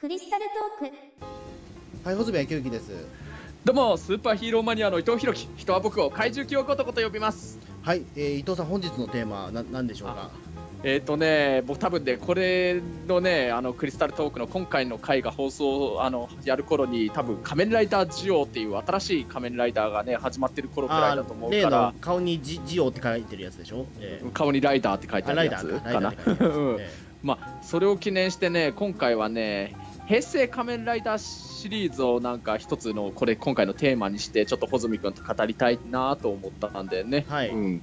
クリスタルトーク。はい、穂積明之です。どうもスーパーヒーローマニアの伊藤弘樹。人は僕を怪獣清子とこと呼びます。はい、えー伊藤さん、本日のテーマはな何でしょうか？えっ、ー、とね僕多分ねこれのねあのクリスタルトークの今回の回が放送あのやる頃に多分仮面ライダージオっていう新しい仮面ライダーがね始まってる頃くらいだと思う例のから顔にジジオって書いてるやつでしょ？えー。顔にライダーって書いてああるやつライダーか、ライかなまあそれを記念してね今回はね平成仮面ライダーシリーズをなんか一つのこれ今回のテーマにしてちょっと穂積君と語りたいなと思ったんでね。はい。うん。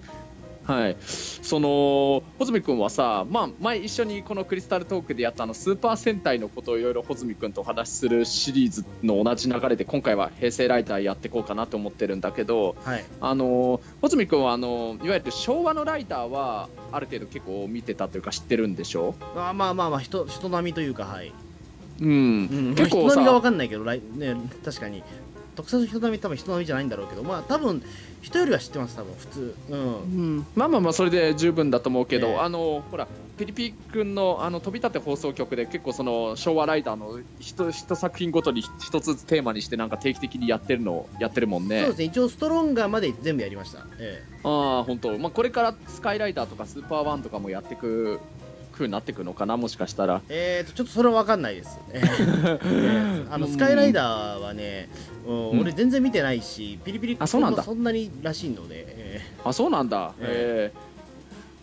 はい、その穂積君はさ、まあ、前一緒にこのクリスタルトークでやったあのスーパー戦隊のことをいろいろ穂積君とお話しするシリーズの同じ流れで今回は平成ライダーやっていこうかなと思ってるんだけどーはい。あの穂積君はあのいわゆる昭和のライダーはある程度結構見てたというか知ってるんでしょ？まあまあまあまあ人人並みというかはい。うん、うん、結構人並かんないけど、ライね確かに。特撮の人並み多分人並みじゃないんだろうけど、まあ多分人よりは知ってます多分普通。うん。うん、まあまあまあそれで十分だと思うけど、ええあのほらピリピ君のあの飛び立て放送局で結構その昭和ライダーの一一作品ごとに一つずつテーマにしてなんか定期的にやってるのやってるもんねそうですね。一応ストロンガーまで全部やりました。えああ本当まあこれからスカイライダーとかスーパーワンとかもやってくくなってくのかなもしかしたら。ええーとちょっとそれはわかんないです。えーえーあのスカイライダーはね、うんうん。俺全然見てないし、ピリピリあそうなんだ。もそんなにらしいので、えあそうなんだ、えええ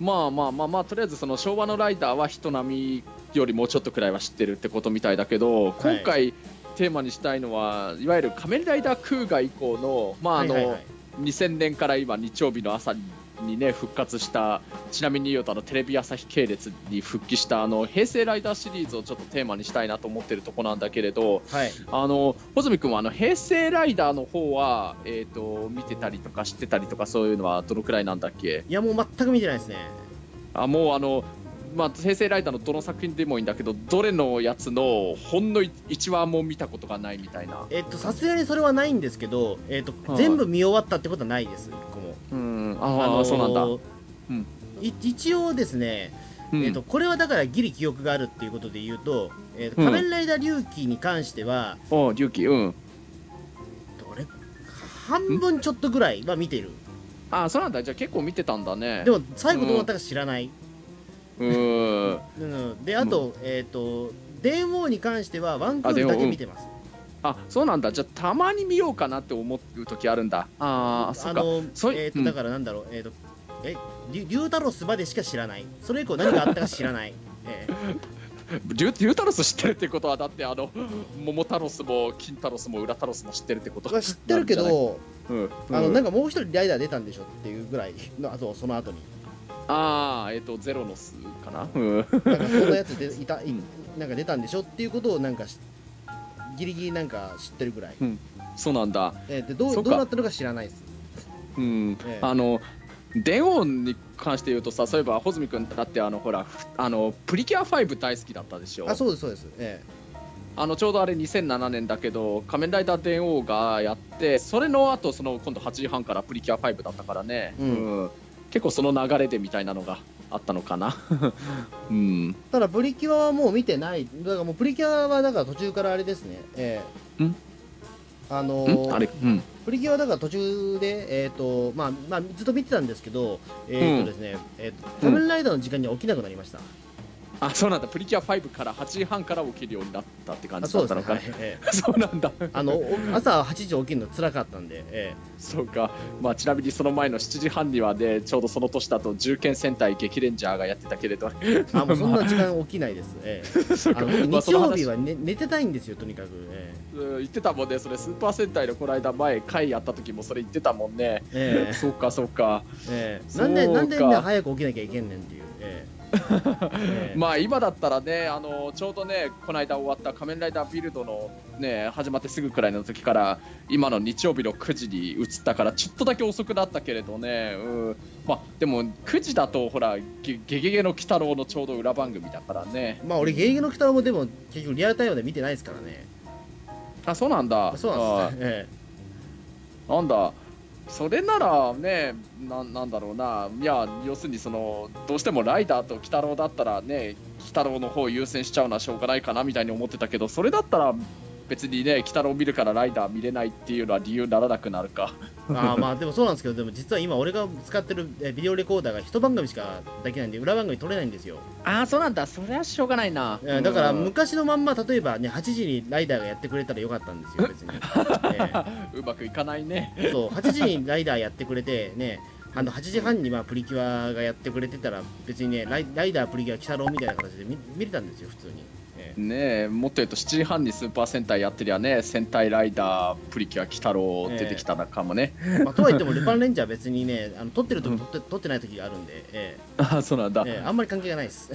まあまあまあまあとりあえずその昭和のライダーは人並みよりもうちょっとくらいは知ってるってことみたいだけど今回テーマにしたいのはいわゆる仮面ライダークーガ以降のまああの、はいはいはい。2000年から今日曜日の朝にね復活したちなみに言うとあのテレビ朝日系列に復帰したあの平成ライダーシリーズをちょっとテーマにしたいなと思ってるとこなんだけれどはい。あの穂積君はあの平成ライダーの方はえっ、と見てたりとか知ってたりとかそういうのはどのくらいなんだっけ？いやもう全く見てないですね。あもうあのまあ、平成ライダーのどの作品でもいいんだけどどれのやつのほんの1話も見たことがないみたいな。えっと、さすがにそれはないんですけど、えっと、はい全部見終わったってことはないです、一個も。うん。ああ、そうなんだ、うん。い一応ですね、うん。えっと、これはだからギリ記憶があるっていうことで言うと、えっと、うん。仮面ライダー龍騎に関しては、お龍騎うん。どれ半分ちょっとぐらいは見てる。あそうなんだ。じゃあ結構見てたんだね。でも、最後どうなったか知らない。うーん。うん、で、あと、えっと、電王に関してはワンクールだけ見てます。あそうなんだ。じゃあたまに見ようかなって思う時あるんだ。ああそっか。のそういえっ、と、うん。だからなんだろう、えっ、と、え、リュリュータロスまでしか知らない。それ以降何があったか知らない。えリュリュータロス知ってるってことはだってあの桃タロスも金タロスも裏タロスも知ってるってことえ知ってるけど、うん。あの、なんかかもう一人ライダー出たんでしょっていうぐらいの、あと、その後に。ああえっ、とゼロノスかな？うん。なんかそんなやつでいた、いうんなんか出たんでしょっていうことをなんかしギリギリなんか知ってるぐらい。そうなんだ。えーでどそうどうなったのか知らないです。うん。ええあの電音に関して言うとさそういえば穂積君だってあのほらふあのプリキュア5大好きだったでしょ？あ、そうです、そうです。えあのちょうどあれ2007年だけど仮面ライダー電王がやってそれの後その今度8時半からプリキュア5だったからね、うん結構その流れでみたいなのがあったのかな。うん。ーただ、プリキュアはもう見てない。だからもうプリキュアはだから途中からあれですね。えーん？あのん？ーあれ？うん。プリキュアはだから途中で、えーとまあまあ、ずっと見てたんですけど、えーとですねえーと仮面ライダーの時間には起きなくなりました。あそうなんだ。プリキュア5から8時半から起きるようになったって感あじ。だったのか。はい えそうなんだ。ーあのお朝8時起きるの辛かったんで、えそうか、まあ、ちなみにその前の7時半にはね、ちょうどその年だと、銃剣戦隊激レンジャーがやってたけれど、ーあもうそんな時間起きないです。えー そうか。あの僕まあその話。日曜日は、ね、寝てたいんですよ、とにかく。えうん言ってたもんね、それ、スーパー戦隊のこの間、前、回やった時もそれ言ってたもんね、ーえ。ーそうか、そうか、えーそうかなんで、なんでね、早く起きなきゃいけんねんっていう。まあ今だったらね、あのちょうどね、この間終わった仮面ライダービルドの、ね、始まってすぐくらいの時から、今の日曜日の9時に移ったから、ちょっとだけ遅くなったけれどね、うんまあ、でも9時だと、ほら、ゲゲゲゲの鬼太郎のちょうど裏番組だからね。まあ俺、ゲーゲの鬼太郎もでも結局リアルタイムで見てないですからね。あ、そうなんだ。そうなんですね。えなんだ、それならねな、なんだろうな、いや、要するにその、どうしてもライダーと鬼太郎だったらね、鬼太郎の方を優先しちゃうのはしょうがないかなみたいに思ってたけどそれだったら別にね鬼太郎見るからライダー見れないっていうのは理由にならなくなるか。あーまあでもそうなんですけどでも実は今俺が使ってるえビデオレコーダーが一番組しかできないんで裏番組撮れないんですよ。ああそうなんだ。それはしょうがないな。えーだからうん。昔のまんま例えばね8時にライダーがやってくれたらよかったんですよ 別に、えうまくいかないね。ーそう 8時にライダーやってくれてねあの8時半にまあプリキュアがやってくれてたら別にねライライダープリキュア鬼太郎みたいな形で見見れたんですよ普通に、えねえ。もっと言うと7時半にスーパー戦隊やってりゃね戦隊ライダープリキュア鬼太郎出てきたのかもね、ー まあ、とはいってもルパンレンジャー別にねあの撮ってる時と撮って撮ってない時があるんで、えああそうなんだ、ーえーあんまり関係がないです。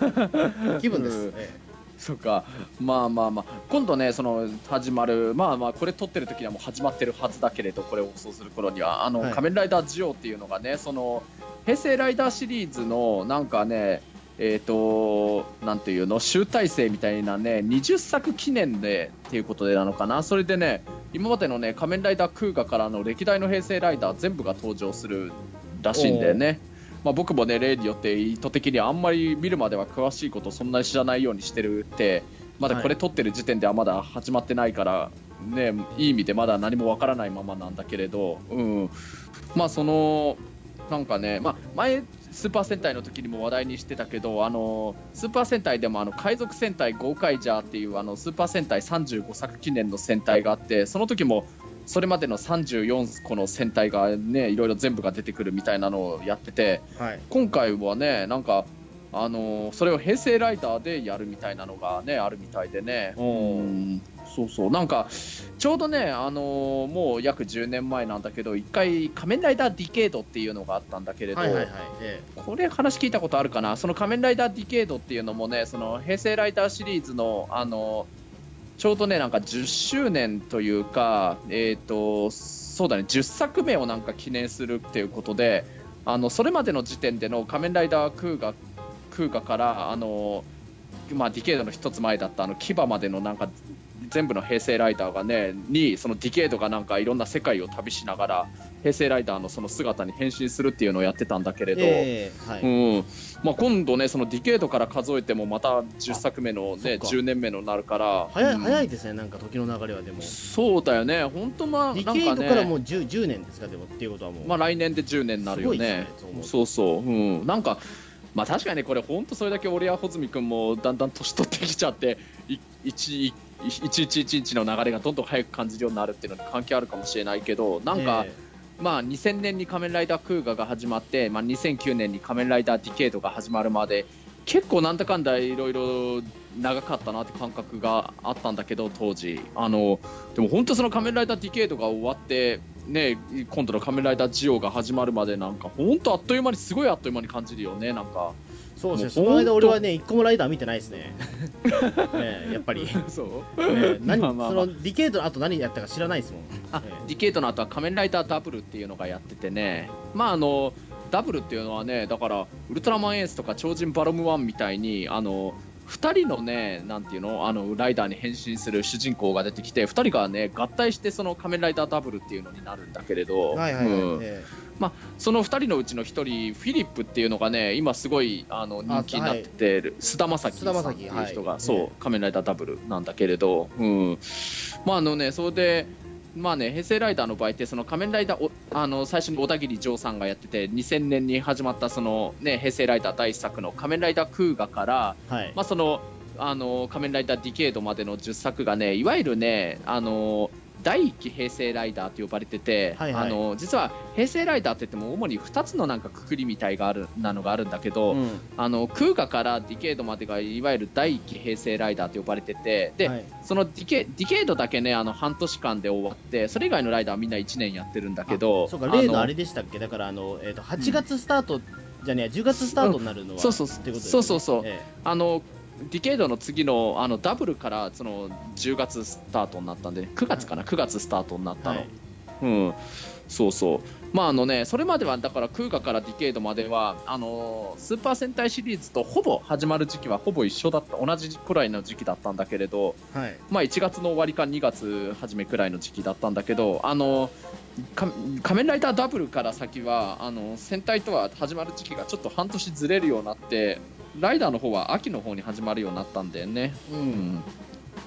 気分です、うん。えそうか。まあまあまあ。今度ねその始まるまあまあこれ撮ってる時にはもう始まってるはずだけれどこれを放送する頃には。あの、はい。仮面ライダージオっていうのがねその平成ライダーシリーズのなんかねえっ、となんていうの？集大成みたいなね20作記念でっていうことでなのかな？それでね今までのね仮面ライダークーガからの歴代の平成ライダー全部が登場するらしいんだよね。まあ、僕もね例によって意図的にあんまり見るまでは詳しいことそんなに知らないようにしてるってまだこれ撮ってる時点ではまだ始まってないから、ね、いい意味でまだ何もわからないままなんだけれど、うん、まあそのなんかね、まあ、前スーパー戦隊の時にも話題にしてたけどあのスーパー戦隊でもあの海賊戦隊ゴーカイジャーっていうあのスーパー戦隊35作記念の戦隊があってその時もそれまでの34個の戦隊がねいろいろ全部が出てくるみたいなのをやっててーはい。今回はねなんかあのそれを平成ライダーでやるみたいなのがねあるみたいでね。うん。そうそう。なんかちょうどねあのもう約10年前なんだけど一回仮面ライダーディケイドっていうのがあったんだけれど、はいはいはい、えこれ話聞いたことあるかな？その仮面ライダーディケイドっていうのもねその平成ライダーシリーズのあのちょうどねなんか10周年というかえっ、とそうだね10作目をなんか記念するっていうことであのそれまでの時点での仮面ライダークウガクウガからあのまあディケイドの一つ前だったあのキバまでのなんか全部の平成ライダーがねにそのディケイドがなんかいろんな世界を旅しながら平成ライダーのその姿に変身するっていうのをやってたんだけれーど、えーはい。うん。まあ、今度ね、そのディケイドから数えてもまた10作目の、ね、そっか。10年目のなるから、早いうん。早いですねなんか時の流れはでも。そうだよね、本当、まあ、ディケイドからもね、う 10, 10年ですかでもっていうことはもう、まあ、来年で10年になるよね。ねそうそう、うん、なんか、まあ、確かにね、これ、本当それだけ俺や穂積君もだんだん年取ってきちゃって、い一一日一日の流れがどんどん早く感じるようになるっていうのに関係あるかもしれないけど、なんか、えまあ、2000年に仮面ライダークウガが始まって、まあ、2009年に仮面ライダーディケイドが始まるまで結構なんだかんだいろいろ長かったなって感覚があったんだけど当時。あのでも本当その仮面ライダーディケイドが終わってね今度の仮面ライダージオウが始まるまでなんか本当あっという間にすごいあっという間に感じるよねなんか。ーそうですね。その間俺はね一個もライダー見てないですね。え えやっぱり、そう。ええ何まあまあまあ。そのディケイドの後何やったか知らないですもん。あええディケイドの後は仮面ライダーダブルっていうのがやっててね、まああのダブルっていうのはね、だからウルトラマンエースとか超人バロムワンみたいにあの2人のね、なんていうの、あのライダーに変身する主人公が出てきて、2人がね合体してその仮面ライダーダブルっていうのになるんだけれど、はいはいはい、うん。えその2人のうちの1人、フィリップっていうのがね、今すごいあの人気になってて、菅田将暉さんっていう人が、はい。そう、ええ仮面ライダーダブルなんだけれど、うん、まああのね、それで、まあね、平成ライダーの場合って、その仮面ライダーお、あの最初にオダギリジョーさんがやってて、2000年に始まったその、ね、平成ライダー第一作の仮面ライダークウガから、えはい、まあ、そのあの仮面ライダーディケイドまでの10作がね、いわゆるね、あの第一期平成ライダーと呼ばれてて、はいはい。あの実は平成ライダーって言っても主に2つのなんかくくりみたいがあるなのがあるんだけど、うん。あのクウガからディケイドまでがいわゆる第一期平成ライダーと呼ばれててで、はい。そのディケディケイドだけねあの半年間で終わってそれ以外のライダーはみんな1年やってるんだけどそうか例のあれのでしたっけ？だからあの、えー、と8月スタート、じゃねえ10月スタートになるのは、そうそうそう。そうそうえ。あのディケイドの次のあのダブルからその10月スタートになったんで9月かな9月スタートになったの、はい。うん、そうそう、まああのね、それまではだからクーガからディケードまではあのスーパー戦隊シリーズとほぼ始まる時期はほぼ一緒だった。同じくらいの時期だったんだけれど、えはい。まあ、1月の終わりか2月初めくらいの時期だったんだけどあのか仮面ライダーダブルから先はあの戦隊とは始まる時期がちょっと半年ずれるようになってライダーの方は秋の方に始まるようになったんだよね。ううん。ん、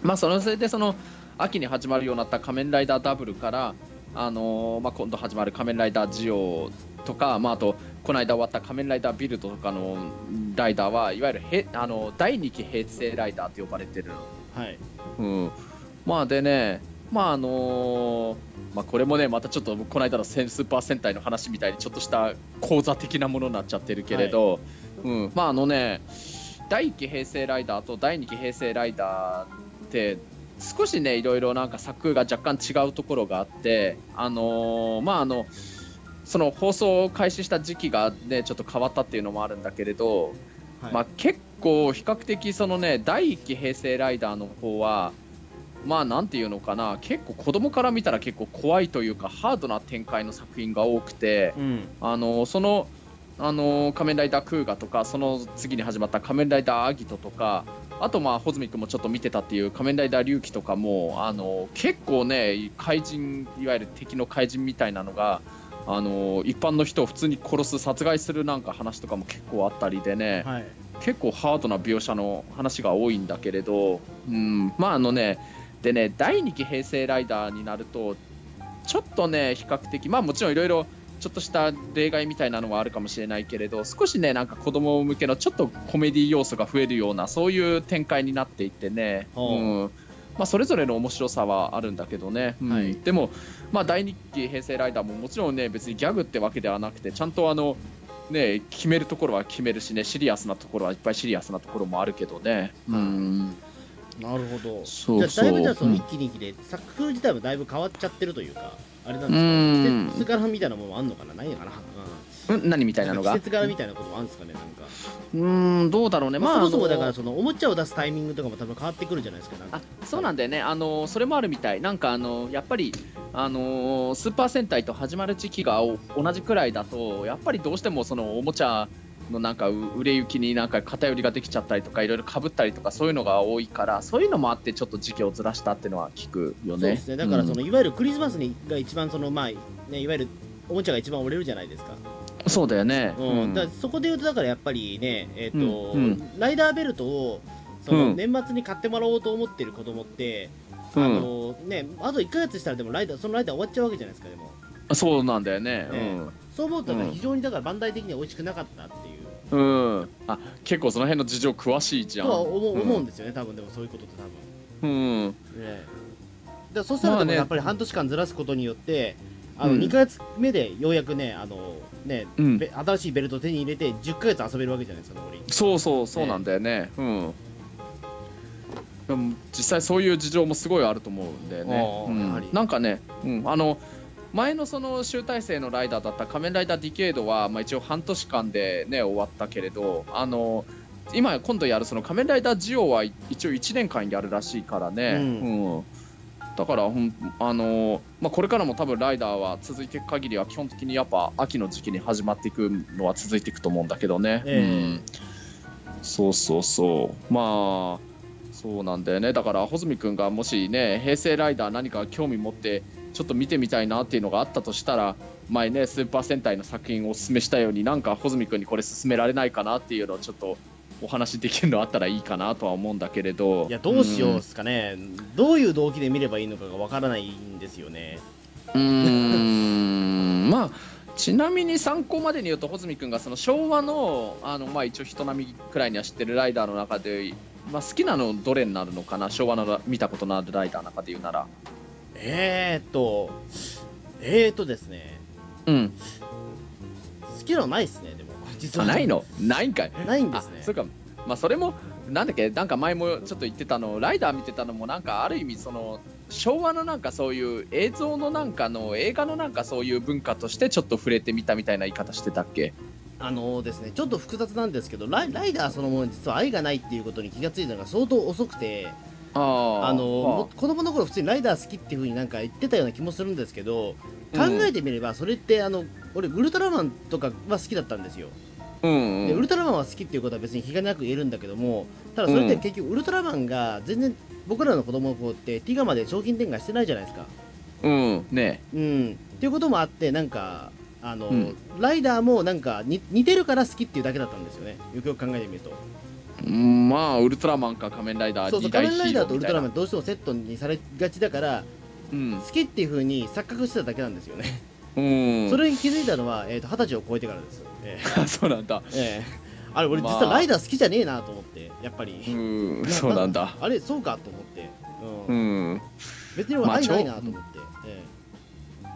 まあそのせいでその秋に始まるようになった仮面ライダーダブルから、あのーまあ、今度始まる仮面ライダージオとか、まあ、あとこの間終わった仮面ライダービルドとかのライダーはいわゆるへあの第2期平成ライダーと呼ばれてる。はい。うん、まあでね、まああのーまあ、これもねまたちょっとこの間のスーパー戦隊の話みたいにちょっとした講座的なものになっちゃってるけれど、うん、まああのね第1期平成ライダーと第2期平成ライダーって少しねいろいろなんか作が若干違うところがあってあのーまああのその放送を開始した時期がねちょっと変わったっていうのもあるんだけれど、はい。まあ、結構比較的そのね第1期平成ライダーの方はまあなんていうのかな結構子供から見たら結構怖いというかハードな展開の作品が多くてうん。あのそのあの仮面ライダークーガとかその次に始まった仮面ライダーアギトとかあとまあ穂積君もちょっと見てたっていう仮面ライダー龍騎とかもあの結構ね怪人いわゆる敵の怪人みたいなのがあの一般の人を普通に殺す殺害するなんか話とかも結構あったりでね、はい。結構ハードな描写の話が多いんだけれど、うん、まああのね、でね、第2期平成ライダーになると、ちょっとね、比較的、まあもちろんいろいろ、ちょっとした例外みたいなのはあるかもしれないけれど、少しね、なんか子供向けのちょっとコメディ要素が増えるような、そういう展開になっていってね、ほう。うん。まあ、それぞれの面白さはあるんだけどね、うん。はい。でも、まあ、第2期平成ライダーももちろんね、別にギャグってわけではなくて、ちゃんとあの、ね、決めるところは決めるしね、シリアスなところはいっぱいシリアスなところもあるけどね。うん。なるほど。そう。じゃあだいぶじゃあそのうん。一期二期で作風自体もだいぶ変わっちゃってるというかあれなんうんですか？季節柄みたいなものもあんのかな？ないのかな？うん。何みたいなのが？季節柄みたいなこともあるんですかねなんか。うんどうだろうね、まあ、そもそもだからそのおもちゃを出すタイミングとかも多分変わってくるじゃないですかあそうなんだよね、あのそれもあるみたい、なんかあのやっぱり、あのスーパー戦隊と始まる時期がお同じくらいだと、やっぱりどうしてもそのおもちゃのなんかう売れ行きになんか偏りができちゃったりとか、いろいろかぶったりとか、そういうのが多いから、そういうのもあって、ちょっと時期をずらしたっていうのは聞くよね。そうですね。だからその、うんいわゆるクリスマスにが一番そのまあねいわゆるおもちゃが一番売れるじゃないですか、そうだよね。うん。だからそこで言うとだからやっぱりねえっ、と、うん。うん。ライダーベルトをそうん。の年末に買ってもらおうと思ってる子供って、うん。あのねあと1ヶ月したらでもライダーそのライダー終わっちゃうわけじゃないですかでも。そうなんだよね。ね。そう思うと非常にだからバンダイ的には美味しくなかったっていううん、うん、あ結構その辺の事情詳しいじゃん。とは思う,、うん。思うんですよね多分でもそういうことって多分。うん。ね。だからそしたらまあね。やっぱり半年間ずらすことによって、あのうん。2ヶ月目でようやくねあのね、うん。べ新しいベルトを手に入れて10ヶ月遊べるわけじゃないですか残り。そうそうそうなんだよね。うん。でも実際そういう事情もすごいあると思うんだよね。うん。あーやはり。なんかね、うん、あの前のその集大成のライダーだった仮面ライダーディケイドは、まあ、一応半年間でね終わったけれど、あの今今度やるその仮面ライダージオは一応1年間やるらしいからね。うん。うん。だからほんあのまあ、これからも多分ライダーは続いていく限りは基本的にやっぱ秋の時期に始まっていくのは続いていくと思うんだけどね。ええ。うん。そうそうそう。まあそうなんだよね。だから穂積君がもしね平成ライダー何か興味持ってちょっと見てみたいなっていうのがあったとしたら前ねスーパー戦隊の作品をおすすめしたようになんか穂積君にこれ勧められないかなっていうのをちょっとお話できるのあったらいいかなとは思うんだけれど。いやどうしようですかね、どういう動機で見ればいいのかがわからないんですよね。うーん。まあちなみに参考までに言うと穂積君がその昭和のあの、まあ、一応人並みくらいには知ってるライダーの中で、まあ、好きなのどれになるのかな？昭和の見たことのあるライダーの中で言うならえーっとえーっとですね。うん。好きなのないっすねでも。実は。あないの？ないんかい。あないんですね。そうか。まあそれもなんだっけ？なんか前もちょっと言ってたの。ライダー見てたのもなんかある意味その昭和のなんかそういう映像のなんかの映画のなんかそういう文化としてちょっと触れてみたみたいな言い方してたっけ？あのですねちょっと複雑なんですけどライライダーそのものに実は愛がないっていうことに気がついたのが相当遅くてあのも子供の頃普通にライダー好きっていう風になんか言ってたような気もするんですけど考えてみればそれってあの俺ウルトラマンとかは好きだったんですよ、うんうん。でウルトラマンは好きっていうことは別に気兼ねなく言えるんだけどもただそれって結局ウルトラマンが全然僕らの子供の頃ってティガまで商品展開してないじゃないですか。うん。ね。うん。っていうこともあってなんかあの、うん。ライダーもなんかに似てるから好きっていうだけだったんですよね。よくよく考えてみると。うんまあウルトラマンか仮面ライダーそうそう仮面ライダーとウルトラマンンどうしてもセットにされがちだからうん、好きっていう風に錯覚してただけなんですよね、うん、それに気づいたのは、えー、と20歳を超えてからです、えそうなんだ。ええ。えあれ俺実まあ。はライダー好きじゃねえなと思ってやっぱり、うんなそうなんだ。あれそうかと思って、ううん。ん別に俺まあ愛ないなと思って、え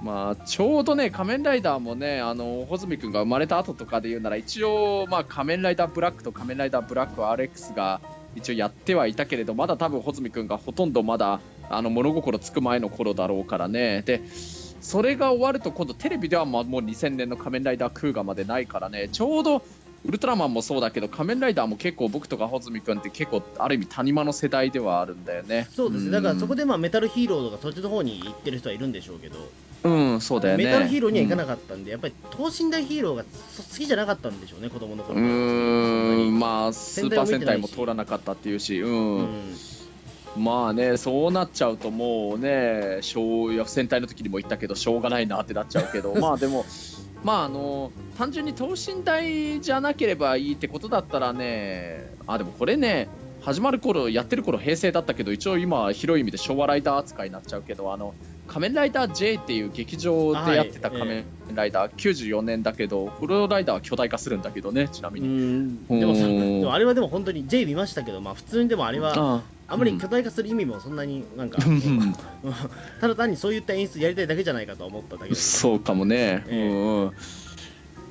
まあちょうどね仮面ライダーもねあの穂積君が生まれた後とかで言うなら一応まあ仮面ライダーブラックと仮面ライダーブラック RX が一応やってはいたけれどまだ多分穂積君がほとんどまだあの物心つく前の頃だろうからね。でそれが終わると今度テレビではまあもう2000年の仮面ライダークーガまでないからね。ちょうどウルトラマンもそうだけど仮面ライダーも結構僕とか穂積君って結構ある意味谷間の世代ではあるんだよね。えそうですね。だからそこでまあメタルヒーローとかそっちの方に行ってる人はいるんでしょうけど、うんそうだよね。メタルヒーローには行かいなかったんで、やっぱり等身大ヒーローがそ好きじゃなかったんでしょうね子供のう頃ーんまあス戦ーパー戦隊隊も通らなかったっていうし、ううん。んまあねそうなっちゃうともうね小いや戦隊の時にも言ったけどしょうがないなってなっちゃうけど まあでもまああの単純に等身大じゃなければいいってことだったらねあでもこれね始まる頃やってる頃平成だったけど一応今は広い意味で昭和ライダー扱いになっちゃうけどあの仮面ライダー J っていう劇場でやってたはい仮面ライダー、94年だけどフローライダーは巨大化するんだけどねちなみうに。ん。でもでもあれはでも本当に J 見ましたけど、まあ、普通にでもあれはああ。まり巨大化する意味もそんなになんか、うん。ただ単にそういった演出やりたいだけじゃないかとは思っただけそうかもね、ええ。うんうん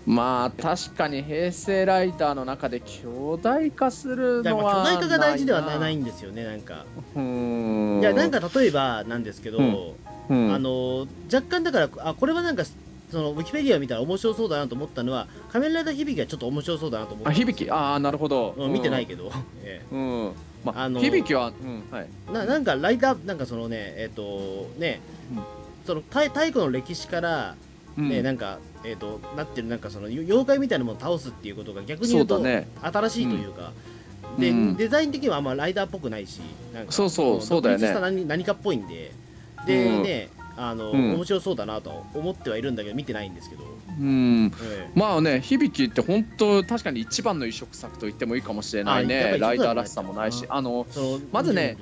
まあ確かに平成ライダーの中で巨大化するのはまあ巨大化が大事ではないんんですよねなんか。うん。いやなんか例えばなんですけど、うん。あの若干だからあこれはなんかそのウィキペディアを見たら面白そうだなと思ったのは仮面ライダー響きがちょっと面白そうだなと思ったあ響き。ああなるほど、うん見てないけど、えうん。まああの響きは、うんはい、えななんかライダーなんかそのねえっ、とね、うん。その太太古の歴史からね、うん。なんかえっ、となってるなんかそのよ妖怪みたいなものを倒すっていうことが逆にそ言うと新しいというか、で、うん。デザイン的にはあんまライダーっぽくないしなんかそうそうのそうだよね。何何かっぽいんで。で、うん。ねあの、うん。面白そうだなとは思ってはいるんだけど見てないんですけど、うん。えまあね響きって本当確かに一番の移植作と言ってもいいかもしれないね。ライダーらしさもないし。あのまずね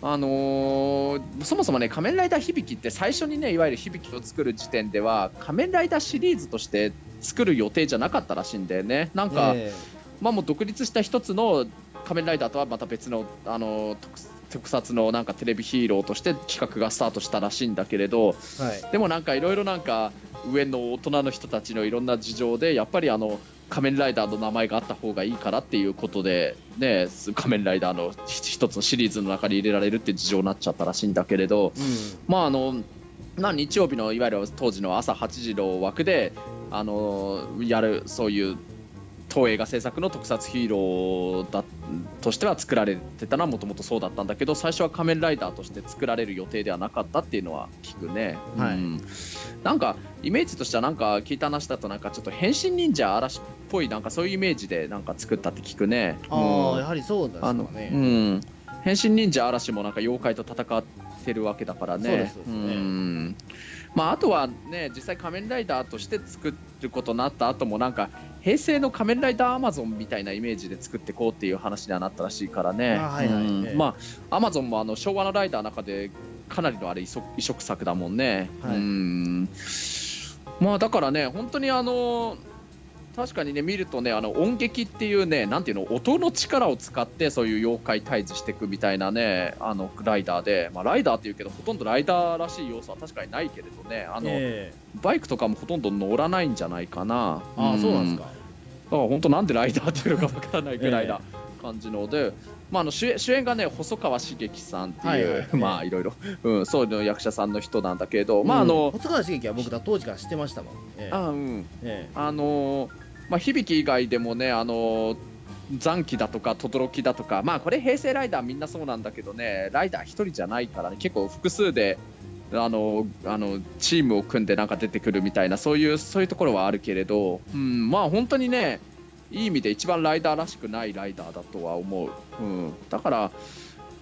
あのーそもそもね仮面ライダー響きって最初にねいわゆる響きを作る時点では仮面ライダーシリーズとして作る予定じゃなかったらしいんだよね。なんえか、えまあもう独立した一つの仮面ライダーとはまた別のあの特特撮のなんかテレビヒーローとして企画がスタートしたらしいんだけれどえはい。でもなんかいろいろなんか上の大人の人たちのいろんな事情でやっぱりあの仮面ライダーの名前があった方がいいからっていうことでね仮面ライダーの一一つのシリーズの中に入れられるって事情になっちゃったらしいんだけれどうん。まああのまあ日曜日のいわゆる当時の朝8時の枠であのやるそういう東映画制作の特撮ヒーローだとしては作られてたのはもともとそうだったんだけど最初は仮面ライダーとして作られる予定ではなかったっていうのは聞くね、はい。うん。なんかイメージとしてはなんか聞いた話だとなんかちょっと変身忍者嵐っぽいなんかそういうイメージでなんか作ったって聞くね。あうん。あやはりそうですかあの、ね、うん、変身忍者嵐もなんか妖怪と戦ってるわけだからね。そうですそうんまあ、あとはね、実際仮面ライダーとして作ることになった後もなんか平成の仮面ライダーアマゾンみたいなイメージで作っていこうっていう話にはなったらしいからね。まあ、アマゾンもあの昭和のライダーの中でかなりのあれ移植移植作だもんね。はいうんまあだからね、本当にあの確かにね見るとねあの音劇っていうねなんていうの音の力を使ってそういう妖怪退治していくみたいなねあのライダーで、まあ、ライダーっていうけどほとんどライダーらしい要素は確かにないけれどねあの、えバイクとかもほとんど乗らないんじゃないかな。えああそうなんですか、だから本当なんでライダーっていうのかわからないぐらいな感じので、まあ、あの主演主演がね細川茂樹さんっていう、はいはいまあいろいろ、うん、そういうの役者さんの人なんだけど、まああうん。の、細川茂樹は僕だ当時から知ってましたもん、ええ。あうん。えあのーまあ、響以外でもね、あの残機だとか轟だとか、まあこれ平成ライダーみんなそうなんだけどね、ライダー一人じゃないからね、結構複数で、あのあのチームを組んでなんか出てくるみたいなそういうそういうところはあるけれど、うん、まあ本当にねいい意味で一番ライダーらしくないライダーだとは思う、うん、だから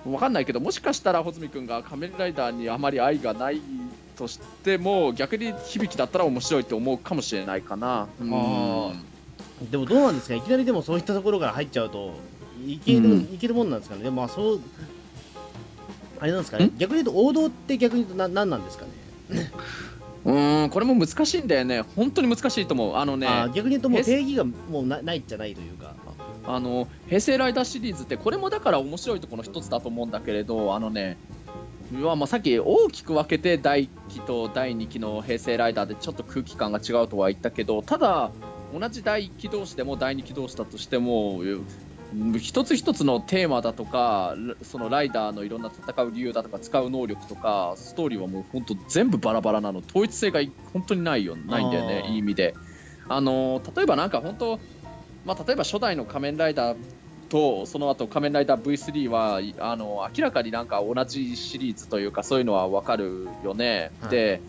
わかんないけど、もしかしたら穂積君が仮面ライダーにあまり愛がないとしても、逆に響だったら面白いと思うかもしれないかな。うん。でもどうなんですかいきなりでもそういったところから入っちゃうといける,、うん。いけるもんなんですかね。でもまあそうあれなんですかね。ん逆に言うと王道って逆に言うとな何なんですかね。うーん、これも難しいんだよね。本当に難しいと思う。あのね、逆に言うともう平定義がもうなないじゃないというか。あの平成ライダーシリーズってこれもだから面白いところの一つだと思うんだけれどあのねまあさっき大きく分けて第1期と第2期の平成ライダーでちょっと空気感が違うとは言ったけどただ同じ第1期同士でも第2期同士だとしてもうん一つ一つのテーマだとかそのライダーのいろんな戦う理由だとか使う能力とかストーリーはもう本当全部バラバラなの統一性が本当にないよないんだよねいい意味で。あの例えばなんか本当まあ、例えば初代の仮面ライダーとその後仮面ライダー V3 はいあの明らかになんか同じシリーズというかそういうのは分かるよね、はい。で、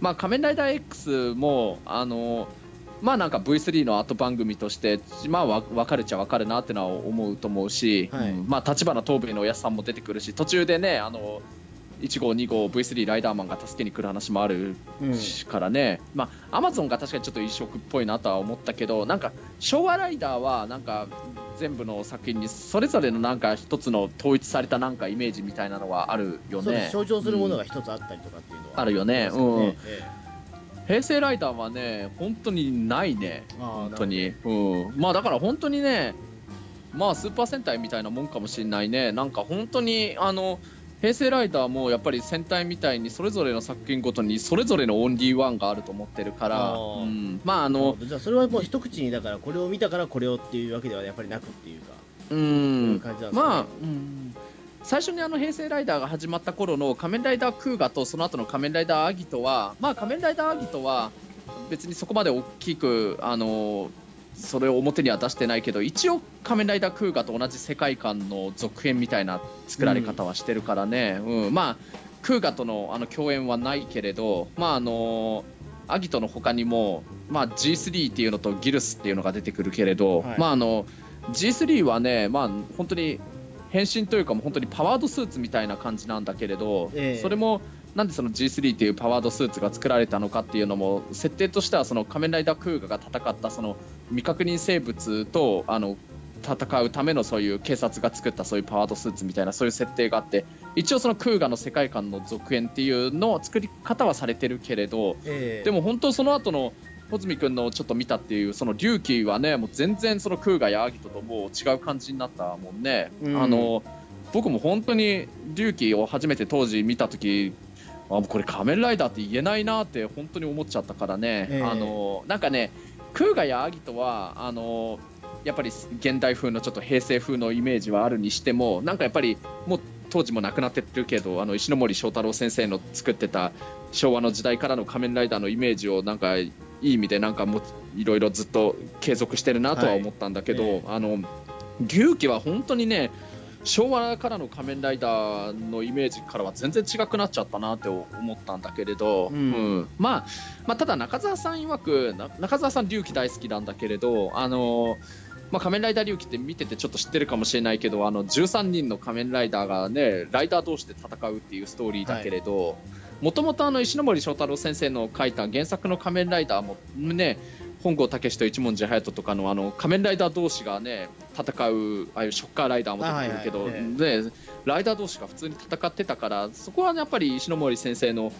まあ、仮面ライダー X もあのまあなんか V3 の後番組として、まあ、わ分かるっちゃ分かるなってのは思うと思うし、はい。うんまあ、立花東兵衛のおやすさんも出てくるし途中でねあの1号、2号 V3 ライダーマンが助けに来る話もあるうんからね、まあ、アマゾンが確かにちょっと異色っぽいなとは思ったけど、なんか昭和ライダーはなんか全部の作品にそれぞれのなんか一つの統一されたなんかイメージみたいなのはあるよね。す。象徴するものうんが一つあったりとかっていうのはあるよね。ありますようん。え平成ライダーはね、本当にないね、本当に。うん、まあだから本当にね、まあスーパー戦隊みたいなもんかもしれないね。なんか本当にあの平成ライダーもやっぱり戦隊みたいにそれぞれの作品ごとにそれぞれのオンリーワンがあると思ってるから、うん、まあああの、じゃあそれはもう一口にだからこれを見たからこれをっていうわけではやっぱりなくっていうか。う、ん。感じなんですかね。まあ、うん、最初にあの平成ライダーが始まった頃の仮面ライダークーガとその後の仮面ライダーアギトは、まあ仮面ライダーアギトは別にそこまで大きくあのそれを表には出してないけど一応仮面ライダークーガと同じ世界観の続編みたいな作られ方はしてるからね、うん。まあクーガとのあの共演はないけれどまああのアギトの他にも、まあ、G3 っていうのとギルスっていうのが出てくるけれど、はい。まああの G3 はね、まあ、本当に変身というかもう本当にパワードスーツみたいな感じなんだけれど、ええ。それもなんでその G3 っていうパワードスーツが作られたのかっていうのも設定としてはその仮面ライダークーガが戦ったその未確認生物とあの戦うためのそういう警察が作ったそういうパワードスーツみたいなそういう設定があって一応そのクーガの世界観の続編っていうの作り方はされてるけれどええ。でも本当その後の穂積君のちょっと見たっていうその龍騎はねもう全然そのクーガやアギトともう違う感じになったもんね、うん。あの僕も本当に龍騎を初めて当時見た時あもうこれ仮面ライダーって言えないなって本当に思っちゃったからね、ええ。あのなんかねクーガやアギトはあのやっぱり現代風のちょっと平成風のイメージはあるにしてもなんかやっぱりもう当時も亡くなってるけどあの石ノ森章太郎先生の作ってた昭和の時代からの仮面ライダーのイメージをなんかいい意味でなんかもういろいろずっと継続してるなとは思ったんだけど、はいえ。あの龍騎は本当にね昭和からの仮面ライダーのイメージからは全然違くなっちゃったなって思ったんだけれど、うん。まあ、まあただ中澤さん曰くな中澤さん龍騎大好きなんだけれどあのまあ、仮面ライダー龍騎って見ててちょっと知ってるかもしれないけどあの13人の仮面ライダーがねライダー同士で戦うっていうストーリーだけれどもともと石ノ森章太郎先生の書いた原作の仮面ライダーもね本郷武史と一文字隼人とかのあの仮面ライダー同士がね戦うああいうショッカーライダーも出てくるけど、あはいはいねライダー同士が普通に戦ってたからそこはやっぱり石ノ森先生の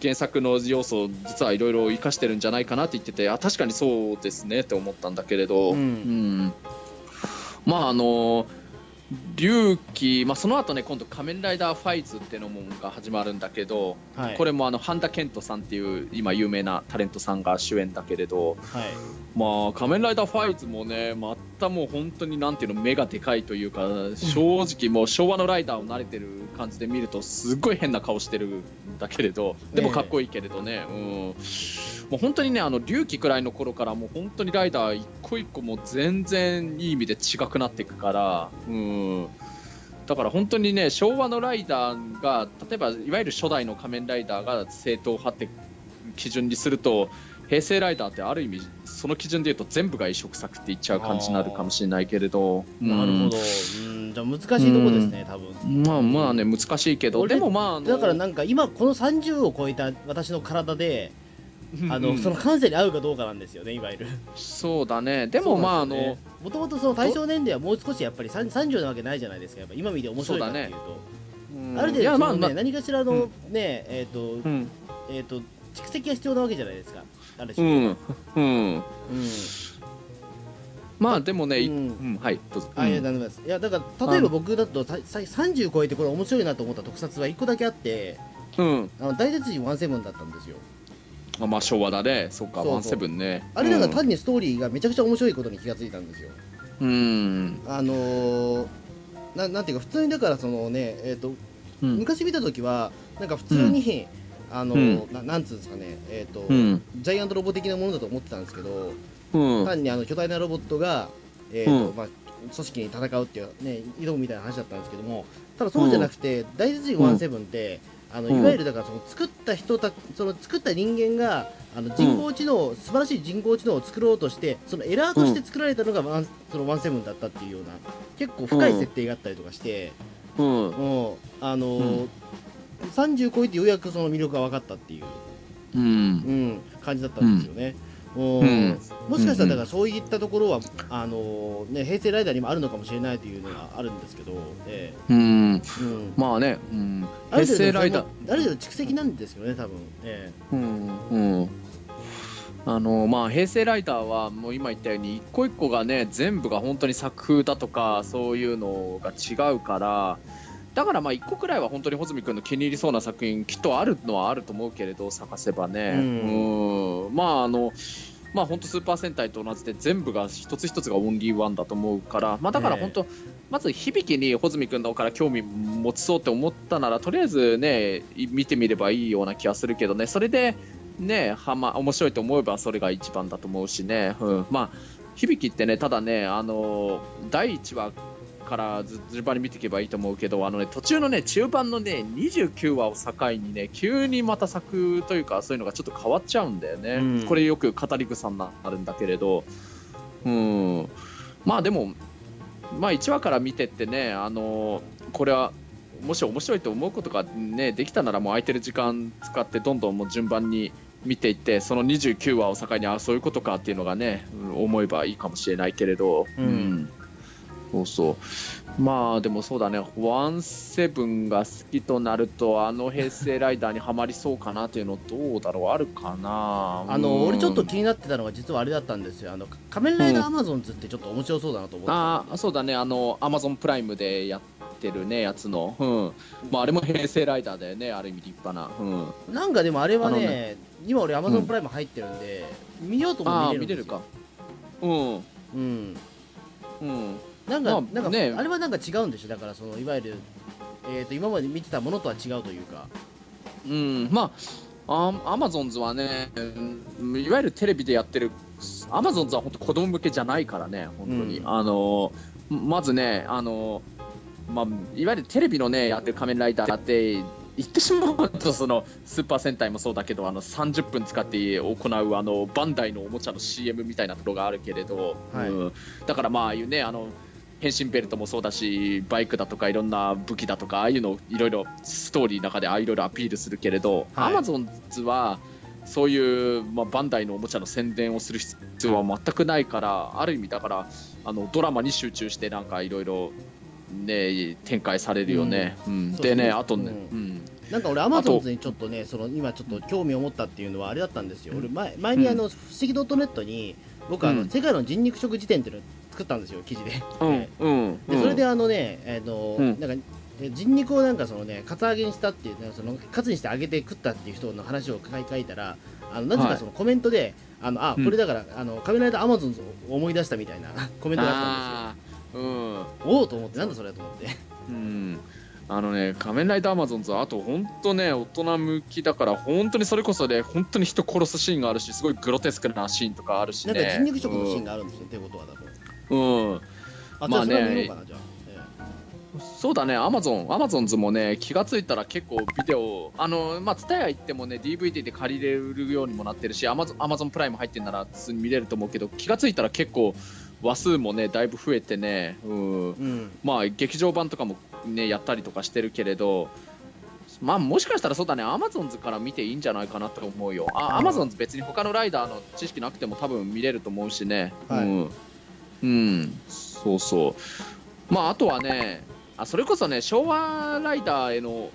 原作の要素を実はいろいろ生かしてるんじゃないかなって言っててあ確かにそうですねって思ったんだけれど、うん。うん。まああの龍騎、まあ、その後ね今度仮面ライダーファイズっていうのもが始まるんだけど、はい。これもあの半田健人さんっていう今有名なタレントさんが主演だけれど、はい。まあ、仮面ライダーファイズもね、またもう本当になんていうの、目がでかいというか、正直もう昭和のライダーを慣れてる感じで見ると、すっごい変な顔してるんだけれど、でもかっこいいけれどね、うん。もう本当にね、あの、龍騎くらいの頃からもう本当にライダー一個一個もう全然いい意味で違くなっていくから、うん。だから本当にね、昭和のライダーが、例えばいわゆる初代の仮面ライダーが正統派って基準にすると、平成ライダーってある意味その基準で言うと全部が移植作って言っちゃう感じになるかもしれないけれどなるほど、うん、じゃあ難しいとこですね、多分。まあまあね難しいけど。俺でもまあだからなんか今この30を超えた私の体であの、うん。その感性に合うかどうかなんですよねいわゆる。そうだね。でもまああの、もともとその対象年齢はもう少しやっぱり30 30なわけないじゃないですかやっぱ今見て面白いかっていうと。うんある程度そのね、まあまあ何かしらの、うん。ねえっ、とうん。えっ、と蓄積が必要なわけじゃないですか。あるう種、ん。うん。うん。まあでもね、いうん。うんはいどうぞ。あいやうん。なす。いやだから例えば僕だとささ30超えてこれ面白いなと思った特撮は1個だけあって。うん。あの大鉄人17だったんですよあまあ昭和だね。そっかそうワンセブンね。あれなん。か単にストーリーがめちゃくちゃ面白いことに気がついたんですよ。うん。あのーななんていうか普通にだからそのねえっ、とうん。昔見た時はなんか普通に、あのーななんつうんですかねえっ、と、うん。ジャイアントロボ的なものだと思ってたんですけど、うん。単にあの巨大なロボットが、えーとうん。まあ、組織に戦うっていう、ね、挑むみたいな話だったんですけどもただそうじゃなくて、大鉄人17って、あのうん。いわゆるだからその作った人たその作った人間があの人工知能、素晴らしい人工知能を作ろうとしてそのエラーとして作られたのがワン、その17だったっていうような結構深い設定があったりとかして、うん。もうあのーうん。30超えてようやくその魅力が分かったっていう、うん。うん、感じだったんですよね。もううん。もしかしたらだからそういったところは、あのね、平成ライダーにもあるのかもしれないというのがあるんですけど、えうん。えうん、まあね、うん、平成ライダー。ある程度蓄積なんですよね、多分、え。うん。うん。あのまあ、平成ライダーはもう今言ったように一個一個がね全部が本当に作風だとかそういうのが違うからだからまあ一個くらいは本当に穂積君の気に入りそうな作品きっとあるのはあると思うけれど探せばね、うん。うん。まああのまあ本当スーパー戦隊と同じで全部が一つ一つがオンリーワンだと思うから、まあ、だから本当、まず響きに穂積君の方から興味持ちそうって思ったならとりあえずねい見てみればいいような気がするけどね。それでねはま面白いと思えばそれが一番だと思うしね、うん、まあ響きってねただねあの第1話からず順番に見ていけばいいと思うけどあのね途中のね中盤のね29話を境にね急にまた作というかそういうのがちょっと変わっちゃうんだよね、うん。これよく語り草になるんだけれど。うん。まあでもまあ1話から見てってねあのこれはもし面白いと思うことがねできたならもう空いてる時間使ってどんどんもう順番に見ていってその29話を境にあそういうことかっていうのがね、うん思えばいいかもしれないけれど、うんそうそう。まあでもそうだね。ワンセブンが好きとなるとあの平成ライダーにはまりそうかなっていうのどうだろう？あるかな？あのうん。俺ちょっと気になってたのが実はあれだったんですよ、あの仮面ライダーアマゾンズってちょっと面白そうだなと思ってた。ああそうだね。あのアマゾンプライムでやってるねやつの、うん。まあ、あれも平成ライダーだよねある意味立派な、うん、なんかでもあれはあのね、今俺アマゾンプライム入ってるんで、見ようともああ見れるんですよ。見れるか。うん。うん。うんなんか、まあなんか、ね。あれはなんか違うんでしょ？だからそのいわゆる、えー、と今まで見てたものとは違うというか。うん、まあ、アアマゾンズはね、うんいわゆるテレビでやってる、アマゾンズは本当子供向けじゃないからね、本当に。うん。あの、まずね、あの、まあ、いわゆるテレビのね、やってる仮面ライダーって、言ってしまうとそのスーパー戦隊もそうだけどあの30分使って行うあのバンダイのおもちゃの CM みたいなところがあるけれど、はい。うん。だからまあいうねあの変身ベルトもそうだしバイクだとかいろんな武器だとかああいうのをいろいろストーリーの中でああいろいろアピールするけれど、はい。アマゾンズはそういう、まあ、バンダイのおもちゃの宣伝をする必要は全くないからある意味だからあのドラマに集中してなんかいろいろね展開されるよね、うん。そうでね。あとね、ううん。なんか俺アマゾンズにちょっとねその今ちょっと興味を持ったっていうのはあれだったんですよ、俺前前にあの、不思議ドットネットに僕あの、うん。世界の人肉食事典っていうのを作ったんですよ記事で、うんうん でそれであのね、えーのうん。なんかえ人肉をなんかそのねカツアゲにしたっていうねそのカツにして揚げて食ったっていう人の話を書い書いたらあのなぜはい。かそのコメントで、あのあうん。これだから、あの仮面ライダーアマゾンズを思い出したみたいな コメントがあったんですよ。うん。おおと思ってなんだそれと思って。うん。あのね、仮面ライダーアマゾンズは、あと本当ね、大人向きだから、本当にそれこそね、本当に人殺すシーンがあるし、すごいグロテスクなシーンとかあるしね。なんか人肉食のシーンがあるんですよ、ってことはだとうん。うん。あ、まあねそうだね、アマゾン、アマゾンズもね、気がついたら結構ビデオ、あの、まあ、ツタヤ行ってもね、DVD で借りれるようにもなってるし、アマゾン、アマゾンプライム入ってんなら普通に見れると思うけど、気がついたら結構、話数もね、だいぶ増えてね、うん、うんまあ、劇場版とかもね、やったりとかしてるけれど、まあ、もしかしたらそうだね、アマゾンズから見ていいんじゃないかなと思うよ。あ、アマゾンズ別に他のライダーの知識なくても多分見れると思うしね。はいうん。うん、そうそう。まあ、あとはね、あそれこそね、昭和ライダーへの、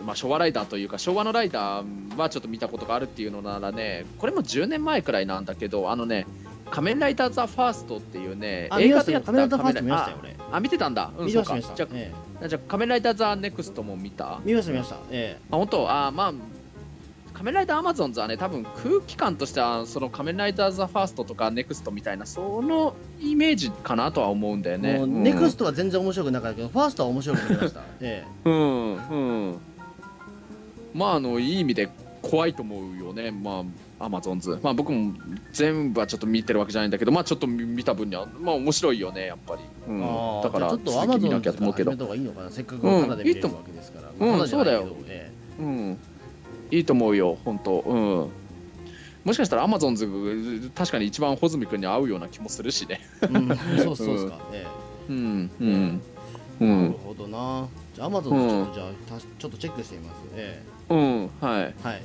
うんまあ、昭和ライダーというか、昭和のライダーはちょっと見たことがあるっていうのならね、これも10年前くらいなんだけど、あのね、仮面ライダーザ・ファーストっていうね、映画でやってカメラダファースト仮面ライ見ましたよ俺。あ、あ見てたんだ。うん、見ましたじゃえあ、じゃあ仮面ライダーザ・ネクストも見た？え見ました見ました。え。あ本当？あまあ仮面ライダーアマゾンズはね多分空気感としてはその仮面ライダーザファーストとかネクストみたいなそのイメージかなとは思うんだよえね。もううんネクストは全然面白くなかったけどファーストは面白くなりました えうんうん。まああのいい意味で怖いと思うよね。まあアマゾンズ。まあ僕も全部はちょっと見てるわけじゃないんだけど、まあちょっと見た分にはまあ面白いよねやっぱり。うんえああだからちょっとアマゾン続き見なきゃと思うけど始め。た方がいいのかなせっかくタダで見れるわけですから、うんまあタダじゃないけどそうだよえうん、いいと思うよ、本当、うん。もしかしたらアマゾンズ、確かに一番穂積君に合うような気もするしね。えうん。そうそうですか、えうん、うん、うえなるん、ほどな。じゃあアマゾンちょっとじゃあたちょっとチェックしてみますえうん、はい。えはい。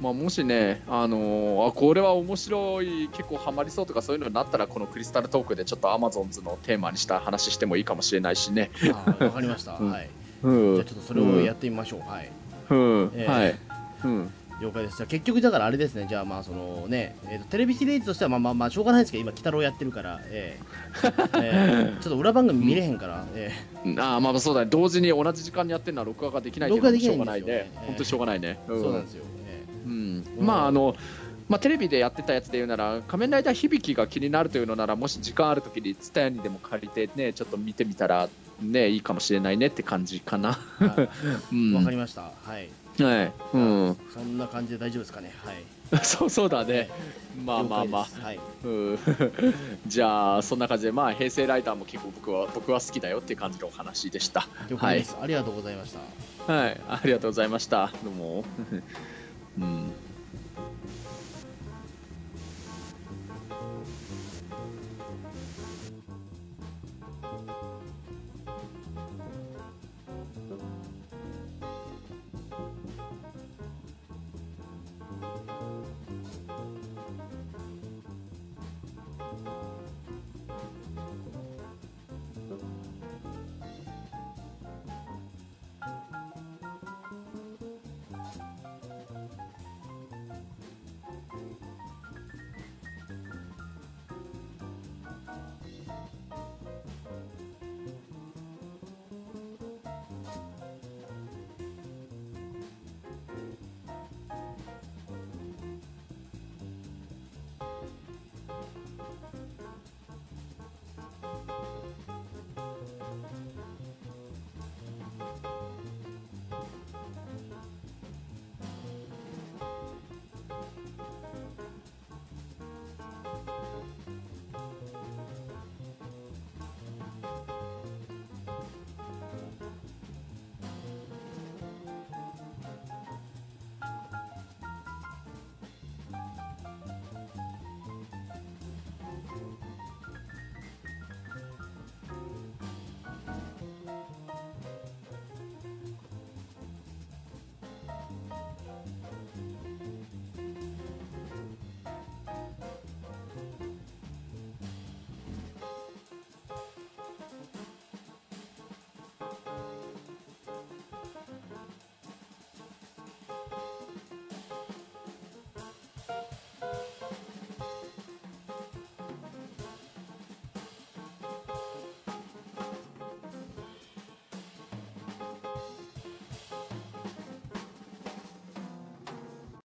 まあ、もしね、あのーあ、これは面白い、結構ハマりそうとかそういうのになったら、このクリスタルトークでちょっとアマゾンズのテーマにした話してもいいかもしれないしね。わかりました、うん。はい。うん。じゃあちょっとそれをやってみましょう、はいうん、ええ。はい。うん、了解です。じゃあ結局だからあれですね。じゃあまあそのね、えーとテレビシリーズとしてはまあまあまあしょうがないですけど今鬼太郎やってるから、ええ。ええ。ちょっと裏番組見れへんから、えああ、まあそうだね、同時に同じ時間にやってるのは録画ができないっていうのはしょうがないね。本当にしょうがないね。えそうなんですよ、えうん、まああの、まあ、テレビでやってたやつで言うなら「仮面ライダー響き」が気になるというのならもし時間あるときに蔦屋にでも借りてねちょっと見てみたらねいいかもしれないねって感じかな。えはい。うん、わかりました。はい、はい、うん、そんな感じで大丈夫ですかね。はい。そうそうだね。まあまあまあ。はい。うん、じゃあそんな感じでまあ平成ライダーも結構僕は僕は好きだよっていう感じのお話でした。了解です、ありがとうございました。はい、ありがとうございました。どうも。うん